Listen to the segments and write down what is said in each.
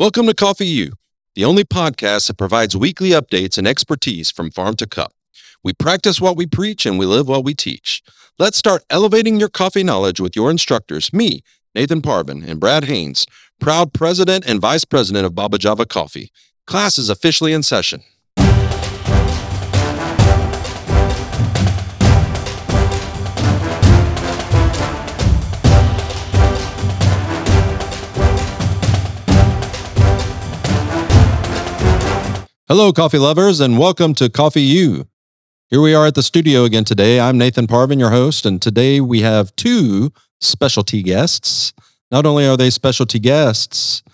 Welcome to Coffee U, the only podcast that provides weekly updates and expertise from farm to cup. We practice what we preach and we live what we teach. Let's start elevating your coffee knowledge with your instructors, me, Nathan Parvin, and Brad Haynes, proud president and vice president of Baba Java Coffee. Class is officially in session. Hello, coffee lovers, and welcome to Coffee U. Here we are at the studio again today. I'm Nathan Parvin, your host, and today we have two specialty guests. Not only are they specialty guests,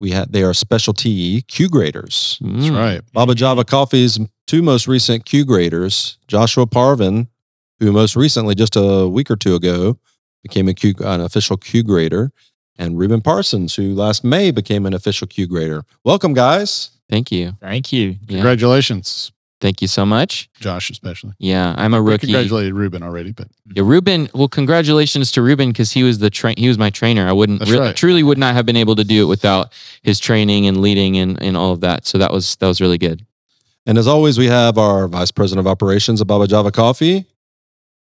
we have they are specialty Q graders. That's mm. right. Baba Java Coffee's two most recent Q graders, Joshua Parvin, who most recently, just a week or two ago, became a Q, an official Q grader, and Reuben Parsons, who last May became an official Q grader. Welcome, guys. Thank you. Thank you. Yeah. Congratulations. Thank you so much. Josh, especially. Yeah, I'm a rookie. congratulated Reuben already, but yeah, Reuben. Well, congratulations to Reuben because he was the train. He was my trainer. I wouldn't re- right. truly would not have been able to do it without his training and leading and, and all of that. So that was that was really good. And as always, we have our vice president of operations of Baba Java Coffee,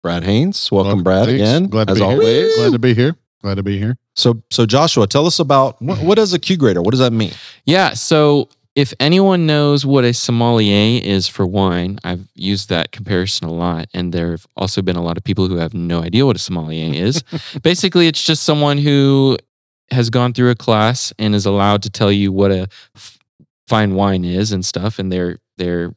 Brad Haynes. Welcome, Brad, thanks. again. Glad to as be here. always. glad to be here. Glad to be here. So, so Joshua, tell us about what, what is a Q grader? What does that mean? Yeah. So if anyone knows what a sommelier is for wine, I've used that comparison a lot. And there have also been a lot of people who have no idea what a sommelier is. Basically, it's just someone who has gone through a class and is allowed to tell you what a f- fine wine is and stuff. And they're, they're,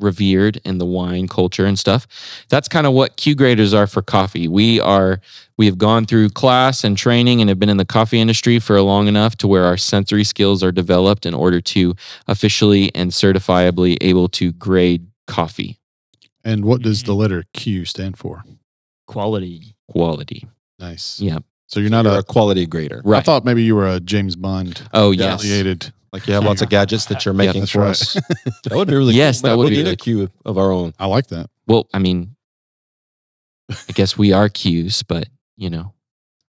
revered in the wine culture and stuff. That's kind of what Q graders are for coffee. We are we have gone through class and training and have been in the coffee industry for long enough to where our sensory skills are developed in order to officially and certifiably able to grade coffee And what does the mm-hmm. letter Q stand for? quality. quality. Nice. Yeah. So you're not You're a a. quality grader. Right. I thought maybe you were a James Bond oh yes. affiliated. Like you have lots of gadgets that you're making that's for right. us. that would be really Yes, cool. that would we be need really a Q of our own. I like that. Well, I mean I guess we are Qs, but you know.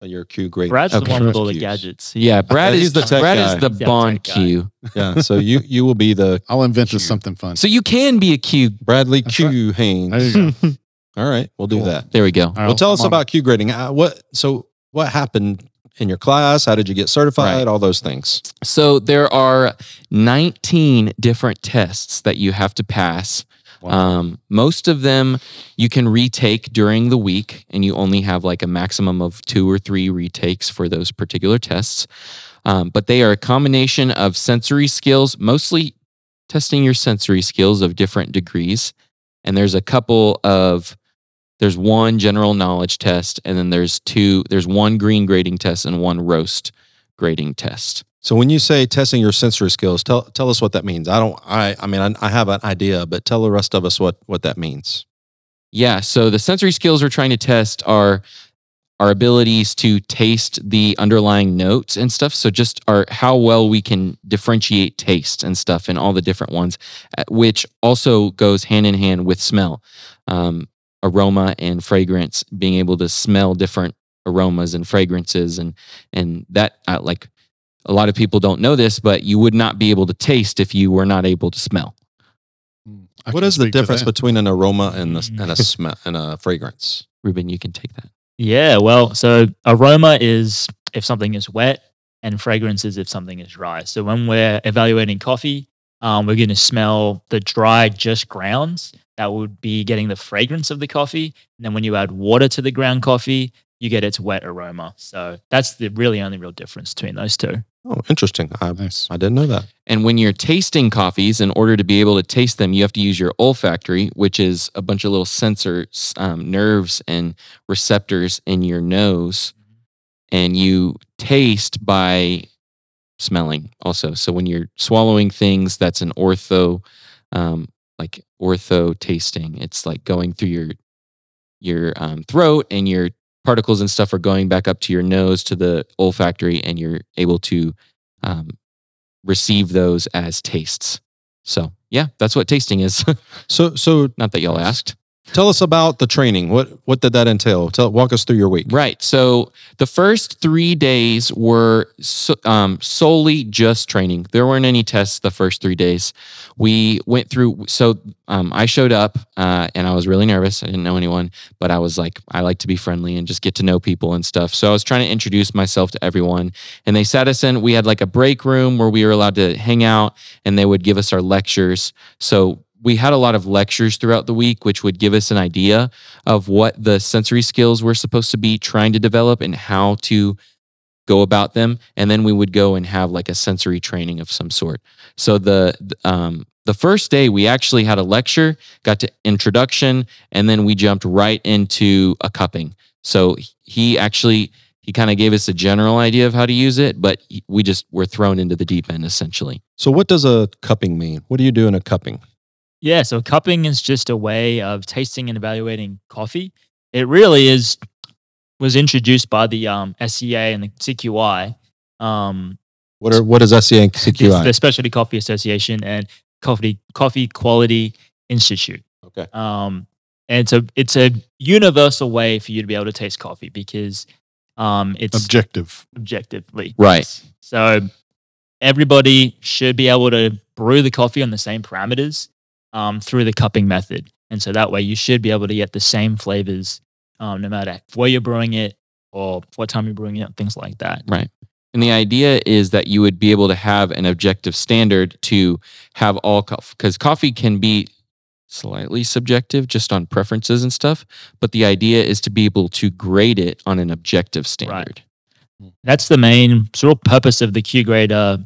Your Uh, Q grader. Brad's Okay. the one with all the Qs. gadgets. Yeah, Brad He's is the tech Brad guy. is the He's the Bond tech guy. Q. Yeah. So you you will be the I'll invent Q. us something fun. So you can be a a Q. Bradley That's Q Haynes. There you go. All right, we'll do Cool. that. There we go. All right, Well, tell I'm us on about Q grading. Uh, what so what happened in your class? How did you get certified? Right. All those things. So there are 19 different tests that you have to pass. Wow. Um, most of them you can retake during the week, and you only have like a maximum of two or three retakes for those particular tests. Um, but they are a combination of sensory skills, mostly testing your sensory skills of different degrees. And there's a couple of there's one general knowledge test, and then there's two. There's one green grading test and one roast grading test. So when you say testing your sensory skills, tell tell us what that means. I don't. I I mean I, I have an idea, but tell the rest of us what what that means. Yeah. So the sensory skills we're trying to test are our abilities to taste the underlying notes and stuff. So just our how well we can differentiate taste and stuff and all the different ones, uh, which also goes hand in hand with smell, um, aroma and fragrance. Being able to smell different aromas and fragrances and and that uh, like a lot of people don't know this, but you would not be able to taste if you were not able to smell. I what can is the difference between an aroma and the, and a smell and a fragrance? Reuben, you can take that. Yeah, well, so aroma is if something is wet, and fragrance is if something is dry. So when we're evaluating coffee, um, we're going to smell the dry, just grounds. That would be getting the fragrance of the coffee. And then when you add water to the ground coffee, you get its wet aroma. So that's the really only real difference between those two. Oh, interesting. I Nice. I didn't know that. And when you're tasting coffees, in order to be able to taste them, you have to use your olfactory, which is a bunch of little sensors, um, nerves, and receptors in your nose. And you taste by smelling also. So when you're swallowing things, that's an ortho, um, like ortho tasting. It's like going through your your um, throat and your particles and stuff are going back up to your nose to the olfactory, and you're able to um, receive those as tastes. So yeah, that's what tasting is. So so Not that y'all asked. Tell us about the training. What what did that entail? Tell walk us through your week. Right. So the first three days were so, um, solely just training. There weren't any tests the first three days. We went through. So um, I showed up uh, and I was really nervous. I didn't know anyone, but I was like, I like to be friendly and just get to know people and stuff. So I was trying to introduce myself to everyone. And they sat us in. We had like a break room where we were allowed to hang out, and they would give us our lectures. So we had a lot of lectures throughout the week, which would give us an idea of what the sensory skills we're supposed to be trying to develop and how to go about them. And then we would go and have like a sensory training of some sort. So the um, the first day we actually had a lecture, got to introduction, and then we jumped right into a cupping. So he actually he kind of gave us a general idea of how to use it, but we just were thrown into the deep end essentially. So what does a cupping mean? What do you do in a cupping? Yeah, so cupping is just a way of tasting and evaluating coffee. It really is was introduced by the um, SCA and the CQI, um, What are what is SCA and CQI? the Specialty Coffee Association and Coffee Coffee Quality Institute. Okay. Um, and it's a it's a universal way for you to be able to taste coffee because um, it's Objective. objectively Right. So everybody should be able to brew the coffee on the same parameters um, through the cupping method, and so that way you should be able to get the same flavors um, no matter where you're brewing it or what time you're brewing it, things like that. Right. And the idea is that you would be able to have an objective standard to have all coffee, because coffee can be slightly subjective just on preferences and stuff. But the idea is to be able to grade it on an objective standard. Right. That's the main sort of purpose of the Q Grade uh,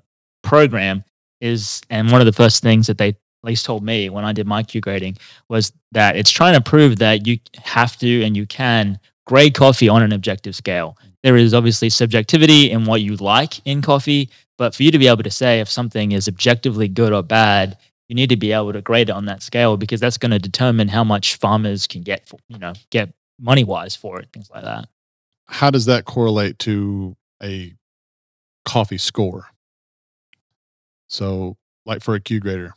program is, and one of the first things that they least told me when I did my Q grading was that it's trying to prove that you have to and you can grade coffee on an objective scale. There is obviously subjectivity in what you like in coffee, but for you to be able to say if something is objectively good or bad, you need to be able to grade it on that scale because that's going to determine how much farmers can get, for, you know, get money wise for it, things like that. How does that correlate to a coffee score? So, like for a Q grader,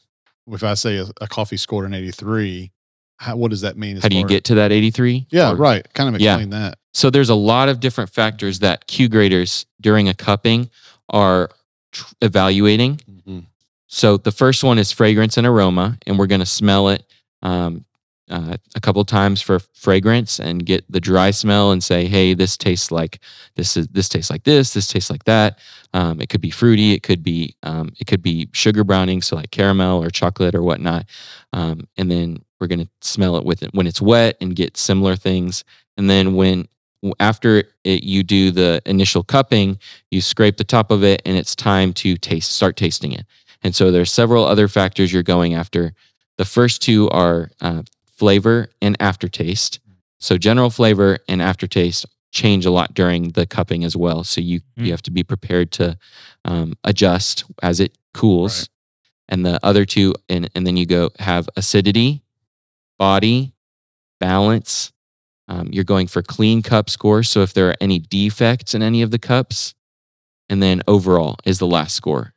if I say a, a coffee scored an 83, how, what does that mean? How do you get to that 83? Yeah, Or- right. Kind of Yeah. explain that. So there's a lot of different factors that Q graders during a cupping are tr- evaluating. So the first one is fragrance and aroma, and we're going to smell it um, uh, a couple times for fragrance and get the dry smell and say, "Hey, this tastes like this is this tastes like this. This tastes like that." Um, it could be fruity. It could be um, it could be sugar browning, so like caramel or chocolate or whatnot. Um, and then we're to smell it with it when it's wet and get similar things. And then when after it, you do the initial cupping, you scrape the top of it, and it's time to taste start tasting it. And so there's several other factors you're going after. The first two are uh, flavor and aftertaste. So general flavor and aftertaste change a lot during the cupping as well. So you Mm. you have to be prepared to um, adjust as it cools. Right. And the other two, and and then you go have acidity, body, balance. Um, you're going for clean cup score. So if there are any defects in any of the cups, and then overall is the last score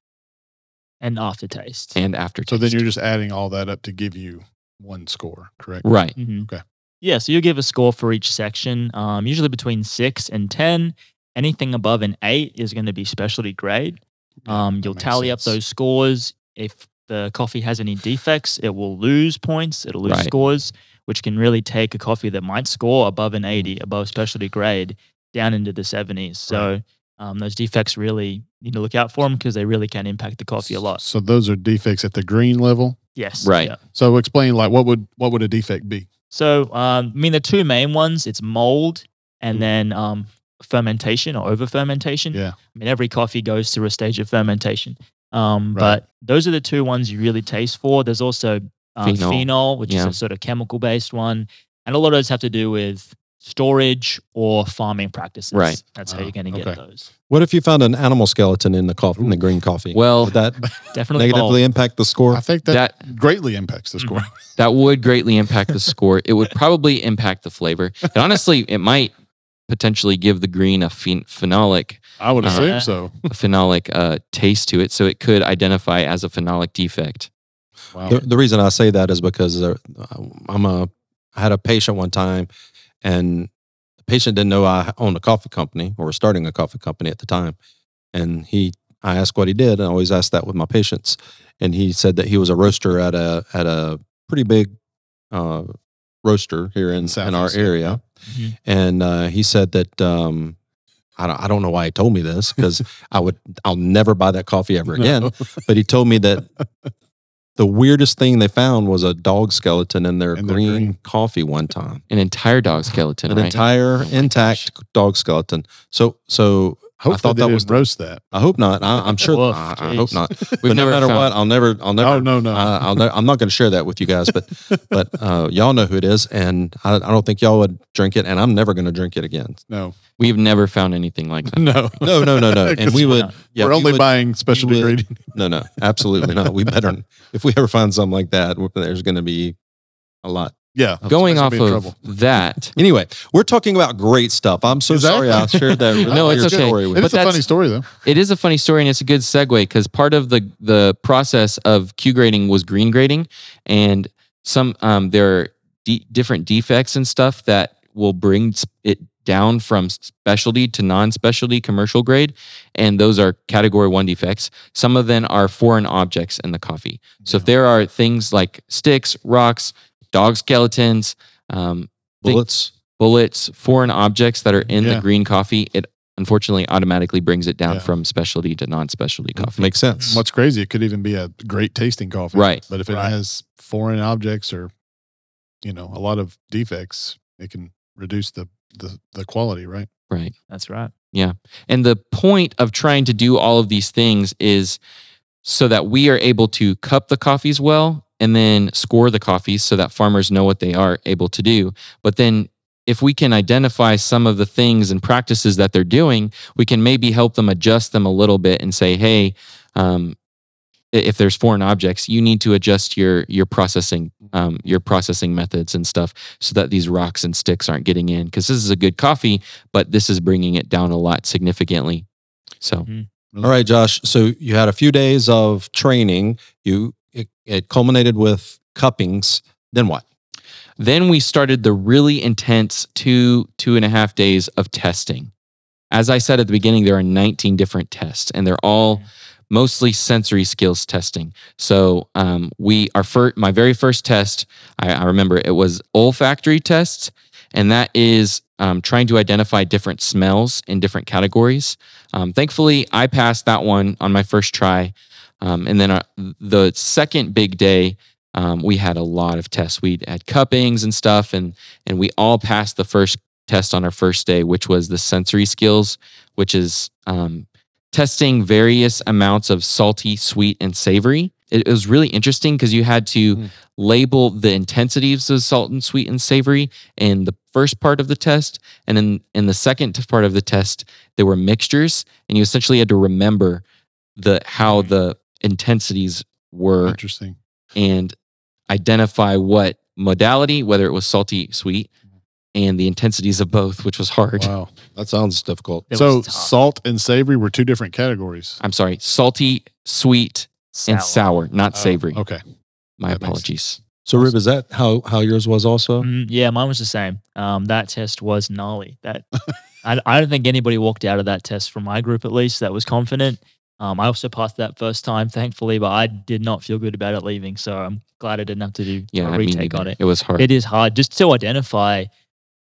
And aftertaste. and aftertaste. So then you're just adding all that up to give you one score, correct? right. Mhm. Okay. Yeah, so you give a score for each section, um, usually between six and 10. Anything above an eight is going to be specialty grade. Um, you'll makes tally up those scores. If the coffee has any defects, it will lose points, it'll lose Right. scores, which can really take a coffee that might score above an 80, above specialty grade, down into the 70s. So um, those defects really need to look out for them because they really can impact the coffee a lot. So those are defects at the green level. Yes. Right. yeah. So explain like what would what would a defect be? So, um, I mean, the two main ones, it's mold and Mhm. then um, fermentation or over fermentation. Yeah. I mean, every coffee goes through a stage of fermentation. Um, Right. But those are the two ones you really taste for. There's also uh, Phenol. phenol. which Yeah. is a sort of chemical based one. And a lot of those have to do with storage or farming practices. Right. That's how you're going to get okay. those. What if you found an animal skeleton in the coffee, in the green coffee? Well, would that Definitely negatively mold. impact the score? I think that, that greatly impacts the score. that would greatly impact the score. It would probably impact the flavor. And honestly, it might potentially give the green a phen- phenolic I would Uh, assume so. a phenolic uh, taste to it, so it could identify as a phenolic defect. Wow. The, the reason I say that is because uh, I'm a I had a patient one time, and the patient didn't know I owned a coffee company or was starting a coffee company at the time. And he, I asked what he did, and I always ask that with my patients. And he said that he was a roaster at a at a pretty big uh, roaster here in in our area. Mhm. And uh, he said that um, I don't I don't know why he told me this because I would I'll never buy that coffee ever again. No. But he told me that the weirdest thing they found was a dog skeleton in their, In their green, green. coffee one time. An entire dog skeleton, An right? entire oh intact dog skeleton. So so Hopefully thought they that didn't was the- roast that. I hope not. I, I'm sure. Woof, I, I hope not. We've but no never matter found- what, I'll never. I'll never. oh no, no. I, I'll ne- I'm not going to share that with you guys, but but uh, y'all know who it is, and I, I don't think y'all would drink it, and I'm never going to drink it again. no. We've never found anything like that. No. No, no, no, no. And 'Cause we would. Yeah, We're we only would- buying specialty would- grade. No, no, absolutely not. We better. If we ever find something like that, there's going to be a lot. Yeah. Going off gonna of trouble. that, Anyway, we're talking about great stuff. I'm so Exactly. sorry I shared that. No, it's weird okay. story with It But is a funny story though. it is a funny story and it's a good segue because part of the the process of Q grading was green grading, and some um, there are de- different defects and stuff that will bring it down from specialty to non-specialty commercial grade, and those are category one defects. Some of them are foreign objects in the coffee. So if there are things like sticks, rocks, dog skeletons, um, bullets. bullets, foreign objects that are in the green coffee, it unfortunately automatically brings it down Yeah. from specialty to non-specialty coffee. Makes sense. What's crazy, it could even be a great tasting coffee. Right. But if it Right. has foreign objects or, you know, a lot of defects, it can reduce the the, the quality, right? Right. That's right. Yeah. And the point of trying to do all of these things is so that we are able to cup the coffees well and then score the coffees so that farmers know what they are able to do. But then if we can identify some of the things and practices that they're doing, we can maybe help them adjust them a little bit and say, hey, um, if there's foreign objects, you need to adjust your your processing um, your processing methods and stuff so that these rocks and sticks aren't getting in. Because this is a good coffee, but this is bringing it down a lot significantly. So All right, Josh. So you had a few days of training. You it, it culminated with cuppings. Then what? then we started the really intense two two and a half days of testing. As I said at the beginning, there are 19 different tests, and they're all mostly sensory skills testing. So um, we our first my very first test, I, I remember it was olfactory tests, and that is um, trying to identify different smells in different categories. Um, thankfully, I passed that one on my first try, um, and then uh, the second big day. Um, we had a lot of tests. We had cuppings and stuff, and and we all passed the first test on our first day, which was the sensory skills, which is um, testing various amounts of salty, sweet, and savory. It, it was really interesting because you had to Mm. label the intensities of salt and sweet and savory in the first part of the test, and in in the second part of the test, there were mixtures, and you essentially had to remember the how Mm. the intensities were Interesting. and identify what modality, whether it was salty, sweet, and the intensities of both, which was hard. Wow. That sounds difficult. It so salt and savory were two different categories. I'm sorry, salty, sweet, and sour, not Oh, savory. Okay. My that apologies. So, Rib, is that how how yours was also? Mm, yeah, mine was the same. Um, that test was gnarly. That I, I don't think anybody walked out of that test from my group at least that was confident. Um, I also passed that first time, thankfully, but I did not feel good about it leaving. So I'm glad I didn't have to do Yeah, a I mean, retake on it. It was hard. It is hard just to identify,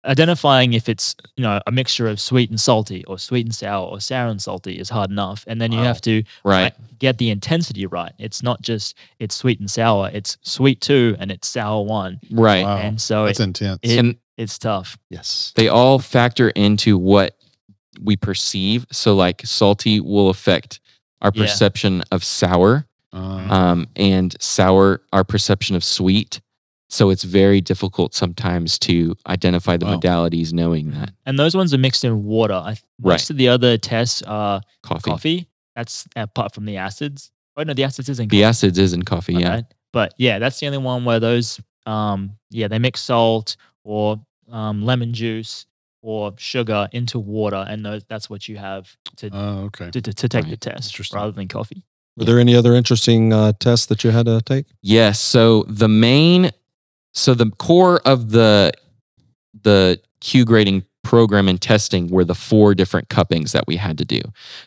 identifying if it's you know a mixture of sweet and salty or sweet and sour or sour and salty is hard enough, and then you have to right. get the intensity right. It's not just it's sweet and sour. It's sweet two and it's sour one, Right. Wow. and so That's it, intense. it- And it's tough. Yes. they all factor into what we perceive. So, like, salty will affect our Yeah. perception of sour, Uh, um, and sour, our perception of sweet. So, it's very difficult sometimes to identify the Wow. modalities knowing that. And those ones are mixed in water. I, Right. most of the other tests are Coffee. coffee. That's apart from the acids. Oh no, the acids isn't. The acids is in coffee, coffee, yeah. But yeah, that's the only one where those. Um, yeah, they mix salt or um, lemon juice or sugar into water, and those, that's what you have to oh, okay. to, to, to take the test rather than coffee. Were there any other interesting uh, tests that you had to take? Yes. So the main so the core of the the Q grading program and testing were the four different cuppings that we had to do.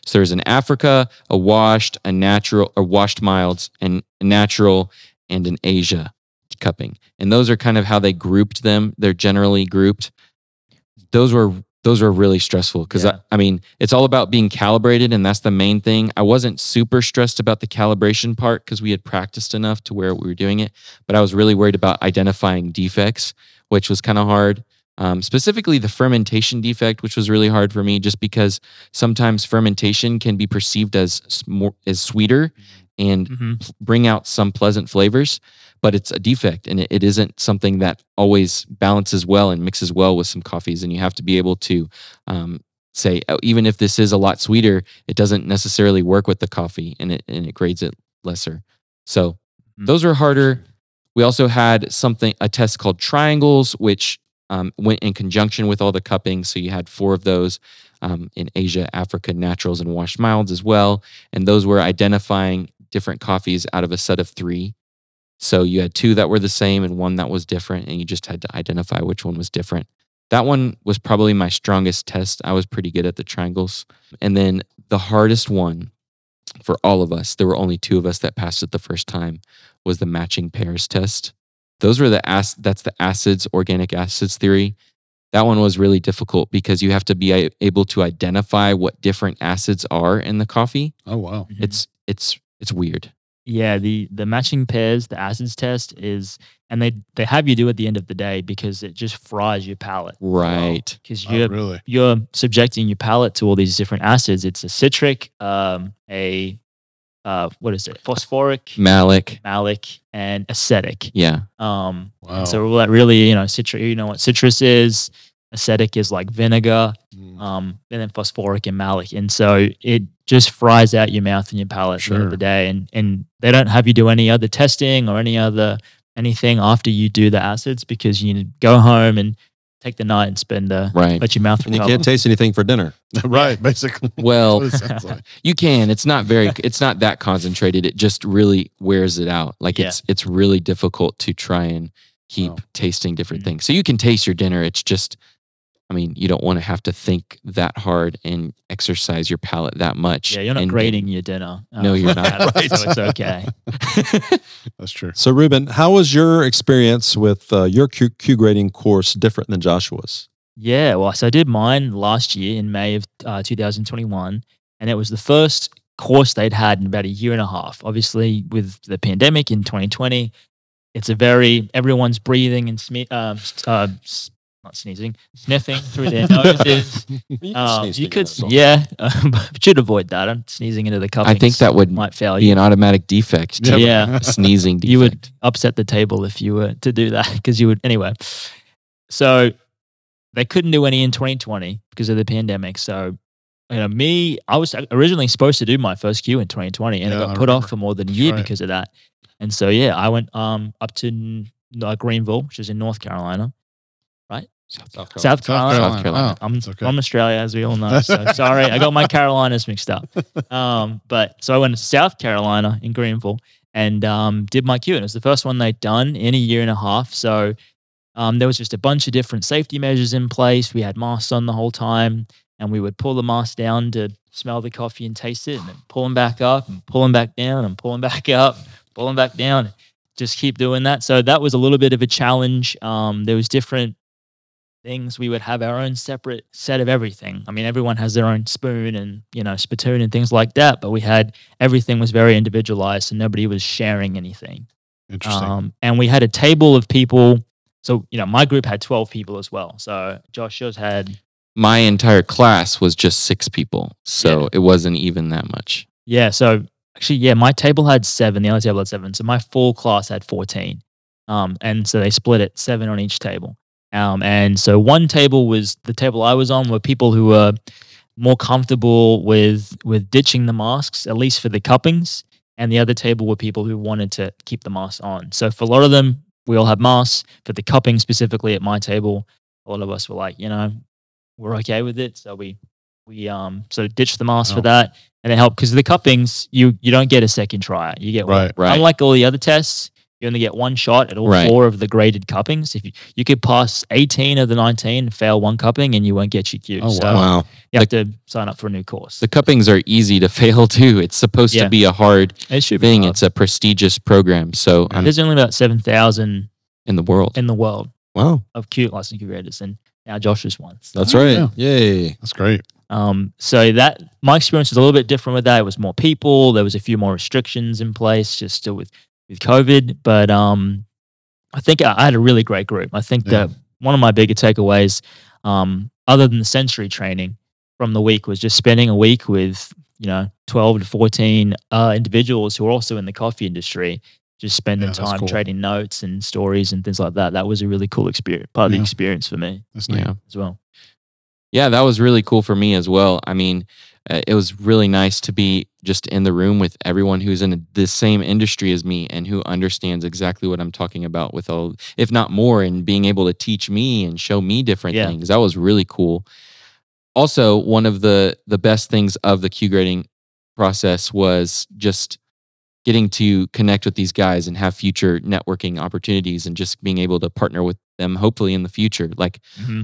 So there's an Africa, a washed, a natural, or washed milds, and a natural, and an Asia cupping. And those are kind of how they grouped them. They're generally grouped. Those were those were really stressful because Yeah. I, I mean it's all about being calibrated and that's the main thing. I wasn't super stressed about the calibration part because we had practiced enough to where we were doing it, but I was really worried about identifying defects, which was kind of hard. Um, specifically, the fermentation defect, which was really hard for me, just because sometimes fermentation can be perceived as more as sweeter and Mhm. pl- bring out some pleasant flavors, but it's a defect and it, it isn't something that always balances well and mixes well with some coffees. And you have to be able to um, say, oh, even if this is a lot sweeter, it doesn't necessarily work with the coffee and it and it grades it lesser. So Mhm. those are harder. We also had something a test called triangles, which um, went in conjunction with all the cuppings. So you had four of those um, in Asia, Africa, naturals, and washed milds as well. And those were identifying different coffees out of a set of three. So you had two that were the same and one that was different, and you just had to identify which one was different. That one was probably my strongest test. I was pretty good at the triangles. And then the hardest one for all of us, there were only two of us that passed it the first time, was the matching pairs test. Those were the ac- that's the acids, organic acids theory. That one was really difficult because you have to be able to identify what different acids are in the coffee. Oh wow. Mhm. It's it's it's weird. Yeah, the the matching pairs, the acids test is, and they they have you do at the end of the day because it just fries your palate. Right. Because Oh, you're really? you're subjecting your palate to all these different acids. It's a citric, um, a uh, what is it? Phosphoric, malic, malic, and acetic. Yeah. Um, Wow. and so all that really, you know, citrus. You know what citrus is. Acetic is like vinegar, Mm. um, and then phosphoric and malic. And so it just fries out your mouth and your palate at the end of the day. And and they don't have you do any other testing or any other anything after you do the acids because you need to go home and take the night and spend the Right. let your mouth And you can't taste anything for dinner. right. Basically. Well, That's what it sounds like. you can. It's not very. It's not that concentrated. It just really wears it out. Like Yeah. it's it's really difficult to try and keep Wow. tasting different Mhm. things. So you can taste your dinner. It's just, I mean, you don't want to have to think that hard and exercise your palate that much. yeah, you're not and- grading your dinner. No, um, you're not. Right. So it's okay. That's true. So, Reuben, how was your experience with uh, your Q, Q grading course different than Joshua's? Yeah, well, so I did mine last year in May of uh, 2021, and it was the first course they'd had in about a year and a half. Obviously, with the pandemic in 2020, it's a very everyone's breathing and sme- um, uh, s- not sneezing, sniffing through their noses. Um, you could, yeah, um, should avoid that. I'm sneezing into the cup. I think that would might fail be you. an automatic defect. too. Yeah. Sneezing defect. You would upset the table if you were to do that because you would anyway. So they couldn't do any in 2020 because of the pandemic. So you know, me, I was originally supposed to do my first Q in 2020, and Yeah, it got I put remember. off for more than a year right. because of that. And so yeah, I went um up to uh, Greenville, which is in North Carolina, South Carolina. South Carolina. South Carolina. Oh, I'm it's okay. from Australia, as we all know. So sorry, I got my Carolinas mixed up. Um, but so I went to South Carolina in Greenville and um, did my Q, and it was the first one they'd done in a year and a half. So um, there was just a bunch of different safety measures in place. We had masks on the whole time, and we would pull the mask down to smell the coffee and taste it, and then pull them back up, and pull them back down, and pull them back up, pull them back down. Just keep doing that. So that was a little bit of a challenge. Um, there was different things we would have our own separate set of everything. I mean everyone has their own spoon and you know spittoon and things like that but we had everything was very individualized and nobody was sharing anything. Interesting. um, and we had a table of people. So you know my group had 12 people as well. So josh yours had My entire class was just six people, so Yeah. it wasn't even that much. yeah so actually yeah my table had seven the other table had seven. So my full class had 14 um, and so they split it seven on each table um, and so one table was the table i was on were people who were more comfortable with with ditching the masks at least for the cuppings and the other table were people who wanted to keep the masks on so for a lot of them we all had masks for the cupping specifically at my table a lot of us were like you know we're okay with it so we we um so ditched the mask Oh. for that and it helped because the cuppings you you don't get a second try you get one right. Right. Unlike all the other tests, You only get one shot at all Right. four of the graded cuppings. If you, you could pass 18 of the 19, fail one cupping, and you won't get your Q. Oh, so Wow. you have to sign up for a new course. The cuppings are easy to fail too. It's supposed Yeah. to be a hard it should be thing. hard. It's a prestigious program. So I'm There's only about 7,000 in the world. in the world Wow. of cute license curators, and now Josh is one. So, That's right. yeah. Yay. That's great. um, so that my experience was a little bit different with that. It was more people. There was a few more restrictions in place, just still with with COVID. But um, I think I, I had a really great group. I think Yeah. that one of my bigger takeaways, um, other than the sensory training from the week, was just spending a week with you know 12 to 14 uh, individuals who are also in the coffee industry just spending Yeah, time cool. trading notes and stories and things like that that was a really cool experience part of Yeah. the experience for me That's neat. as well Yeah, that was really cool for me as well. I mean, uh, it was really nice to be just in the room with everyone who's in the same industry as me and who understands exactly what I'm talking about with all, if not more, and being able to teach me and show me different Yeah. things. That was really cool. Also, one of the the best things of the Q grading process was just getting to connect with these guys and have future networking opportunities and just being able to partner with them hopefully in the future like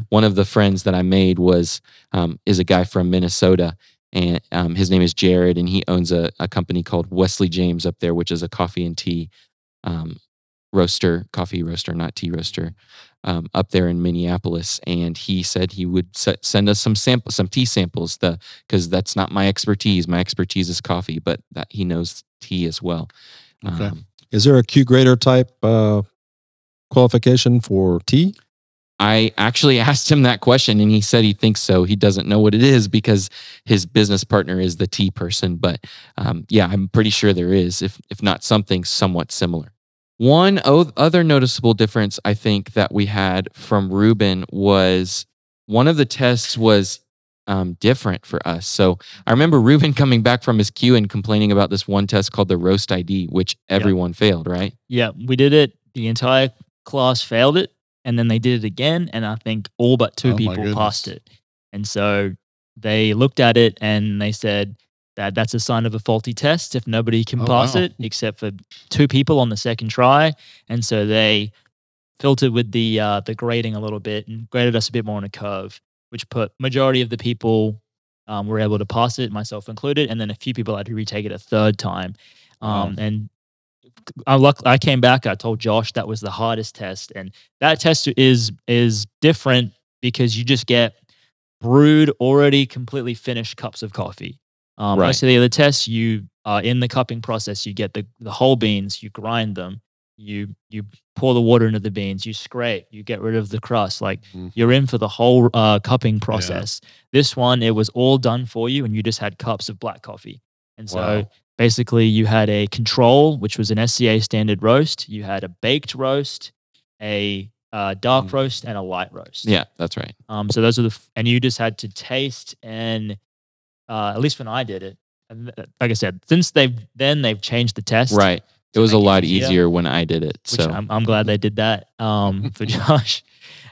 one of the friends that I made was um, is a guy from Minnesota, and um, his name is Jared, and he owns a, a company called Wesley James up there, which is a coffee and tea um, roaster, coffee roaster, not tea roaster, um, up there in Minneapolis. And he said he would se- send us some sample, some tea samples, the because that's not my expertise. My expertise is coffee, but that he knows tea as well. Okay. Um, Is there a Q grader type uh, qualification for tea? I actually asked him that question and he said he thinks so. He doesn't know what it is because his business partner is the tea person. But um, yeah, I'm pretty sure there is, if, if not something somewhat similar. One o- other noticeable difference I think that we had from Reuben was one of the tests was um, different for us. So I remember Reuben coming back from his Q and complaining about this one test called the roast ID, which everyone failed, right? Yeah, we did it. The entire class failed it, and then they did it again, and I think all but two Oh people passed it. And so they looked at it and they said that that's a sign of a faulty test if nobody can Oh, pass wow. it except for two people on the second try. And so they filtered with the uh, the grading a little bit and graded us a bit more on a curve, which put majority of the people um, were able to pass it, myself included, and then a few people had to retake it a third time. Wow. Um, And I luck I came back. I told Josh that was the hardest test, and that test is is different because you just get brewed, already completely finished cups of coffee. Um, Right. Most of the other tests, you uh, in the cupping process, you get the the whole beans, you grind them, you you pour the water into the beans, you scrape, you get rid of the crust. Like Mm. you're in for the whole uh, cupping process. This one, it was all done for you, and you just had cups of black coffee. And so basically, you had a control, which was an SCA standard roast. You had a baked roast, a uh, dark Mm. roast, and a light roast. Yeah, that's right. Um, so those are the, f- and you just had to taste and, uh, at least when I did it, and th- like I said, since they've then they've changed the test, Right. It was a lot easier, easier when I did it. Which So I'm, I'm glad they did that um, for Josh.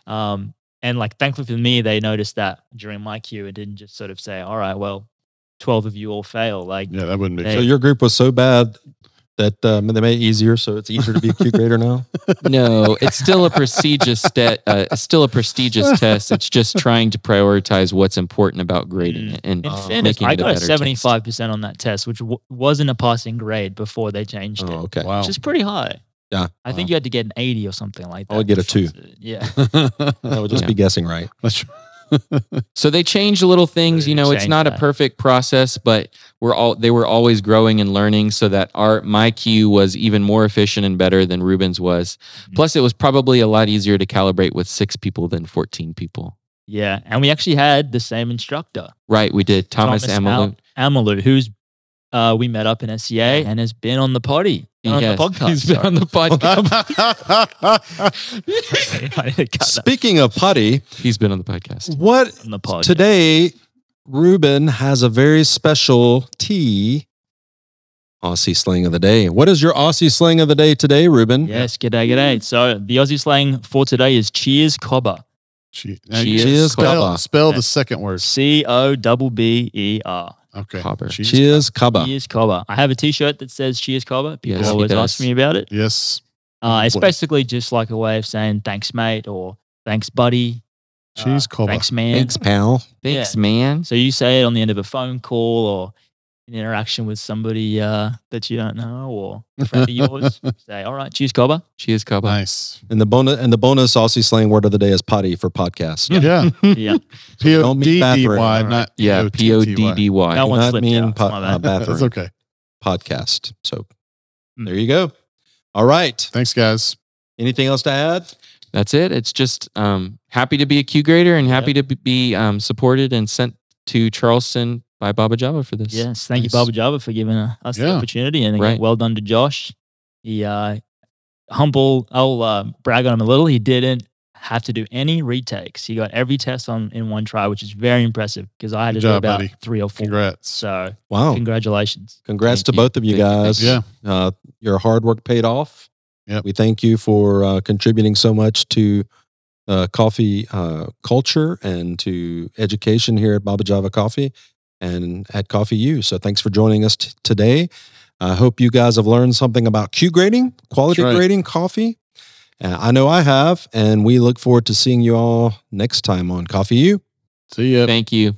Um, and like, thankfully for me, they noticed that during my Q and didn't just sort of say, "All right, well, twelve of you all fail." Like, Yeah, that wouldn't be. Hey. So your group was so bad that um, they made it easier, so it's easier to be a Q grader now. no, it's still a prestigious te- uh, it's still a prestigious test. It's just trying to prioritize what's important about grading Mm. it and in Uh, fairness, making I it a got a better test. seventy-five percent on that test, which w- wasn't a passing grade before they changed it. Oh, okay. Wow. which is pretty high. Yeah. I think Wow. you had to get an 80 or something like that. I would get a two. to- Yeah. I would just Yeah. be guessing right. That's So they changed little things. You know, it's not a perfect process, but we're all they were always growing and learning, so that our my Q was even more efficient and better than Reuben's was. Mhm. Plus, it was probably a lot easier to calibrate with six people than fourteen people. Yeah. And we actually had the same instructor, Right? We did Thomas, Amalu. Amalu, who's uh, we met up in SCA and has been on the potty, He on has. the podcast. He's been sorry. on the podcast. I need to cut that Speaking of putty, He's been on the podcast. what on the pod. today? Reuben has a very special tea. Aussie slang of the day. What is your Aussie slang of the day today, Reuben? Yes, g'day, g'day. So the Aussie slang for today is cheers cobber. Che- Cheers, spell, Cobber. spell the second word. C O double B E R. Okay. Cobber. Cheers. Cheers, Kaba. Cheers cobber. I have a t shirt that says cheers cobber. People Yes, he always does. ask me about it. Yes. Uh, it's What? basically just like a way of saying thanks, mate, or thanks, buddy. uh, Cheese cover. Thanks, man. Thanks, pal. Thanks, man. So you say it on the end of a phone call or an interaction with somebody uh, that you don't know or a friend of yours. say, all right, cheers, Cobber. Cheers, Cubba. Nice. And the bonus and the bonus Aussie slang word of the day is potty for podcast. Yeah. Yeah. P O don't mean D D bathroom. Y, Alright. not Yeah, P O D P-O-T-T-Y. D Y. That one not mean out. po- my uh, bathroom That's okay. podcast. So Mm. there you go. All right. Thanks, guys. Anything else to add? That's it. It's just um, happy to be a Q grader and happy to be- be um, supported and sent to Charleston by Baba Java for this. Yes. Thank Nice. you, Baba Java, for giving uh, us the opportunity. And again, Right. well done to Josh. He, uh, humble, I'll uh, brag on him a little. He didn't have to do any retakes. He got every test on in one try, which is very impressive because I had Good to do about buddy. three or four. Congrats. So Wow. congratulations. Congrats Thank to you. both of you Thank- guys. Yeah. Uh, your hard work paid off. Yeah, We thank you for uh, contributing so much to uh, coffee uh, culture and to education here at Baba Java Coffee and at Coffee U. So thanks for joining us t- today. I hope you guys have learned something about Q grading, quality right. grading coffee. Uh, I know I have, and we look forward to seeing you all next time on Coffee U. See ya. Thank you.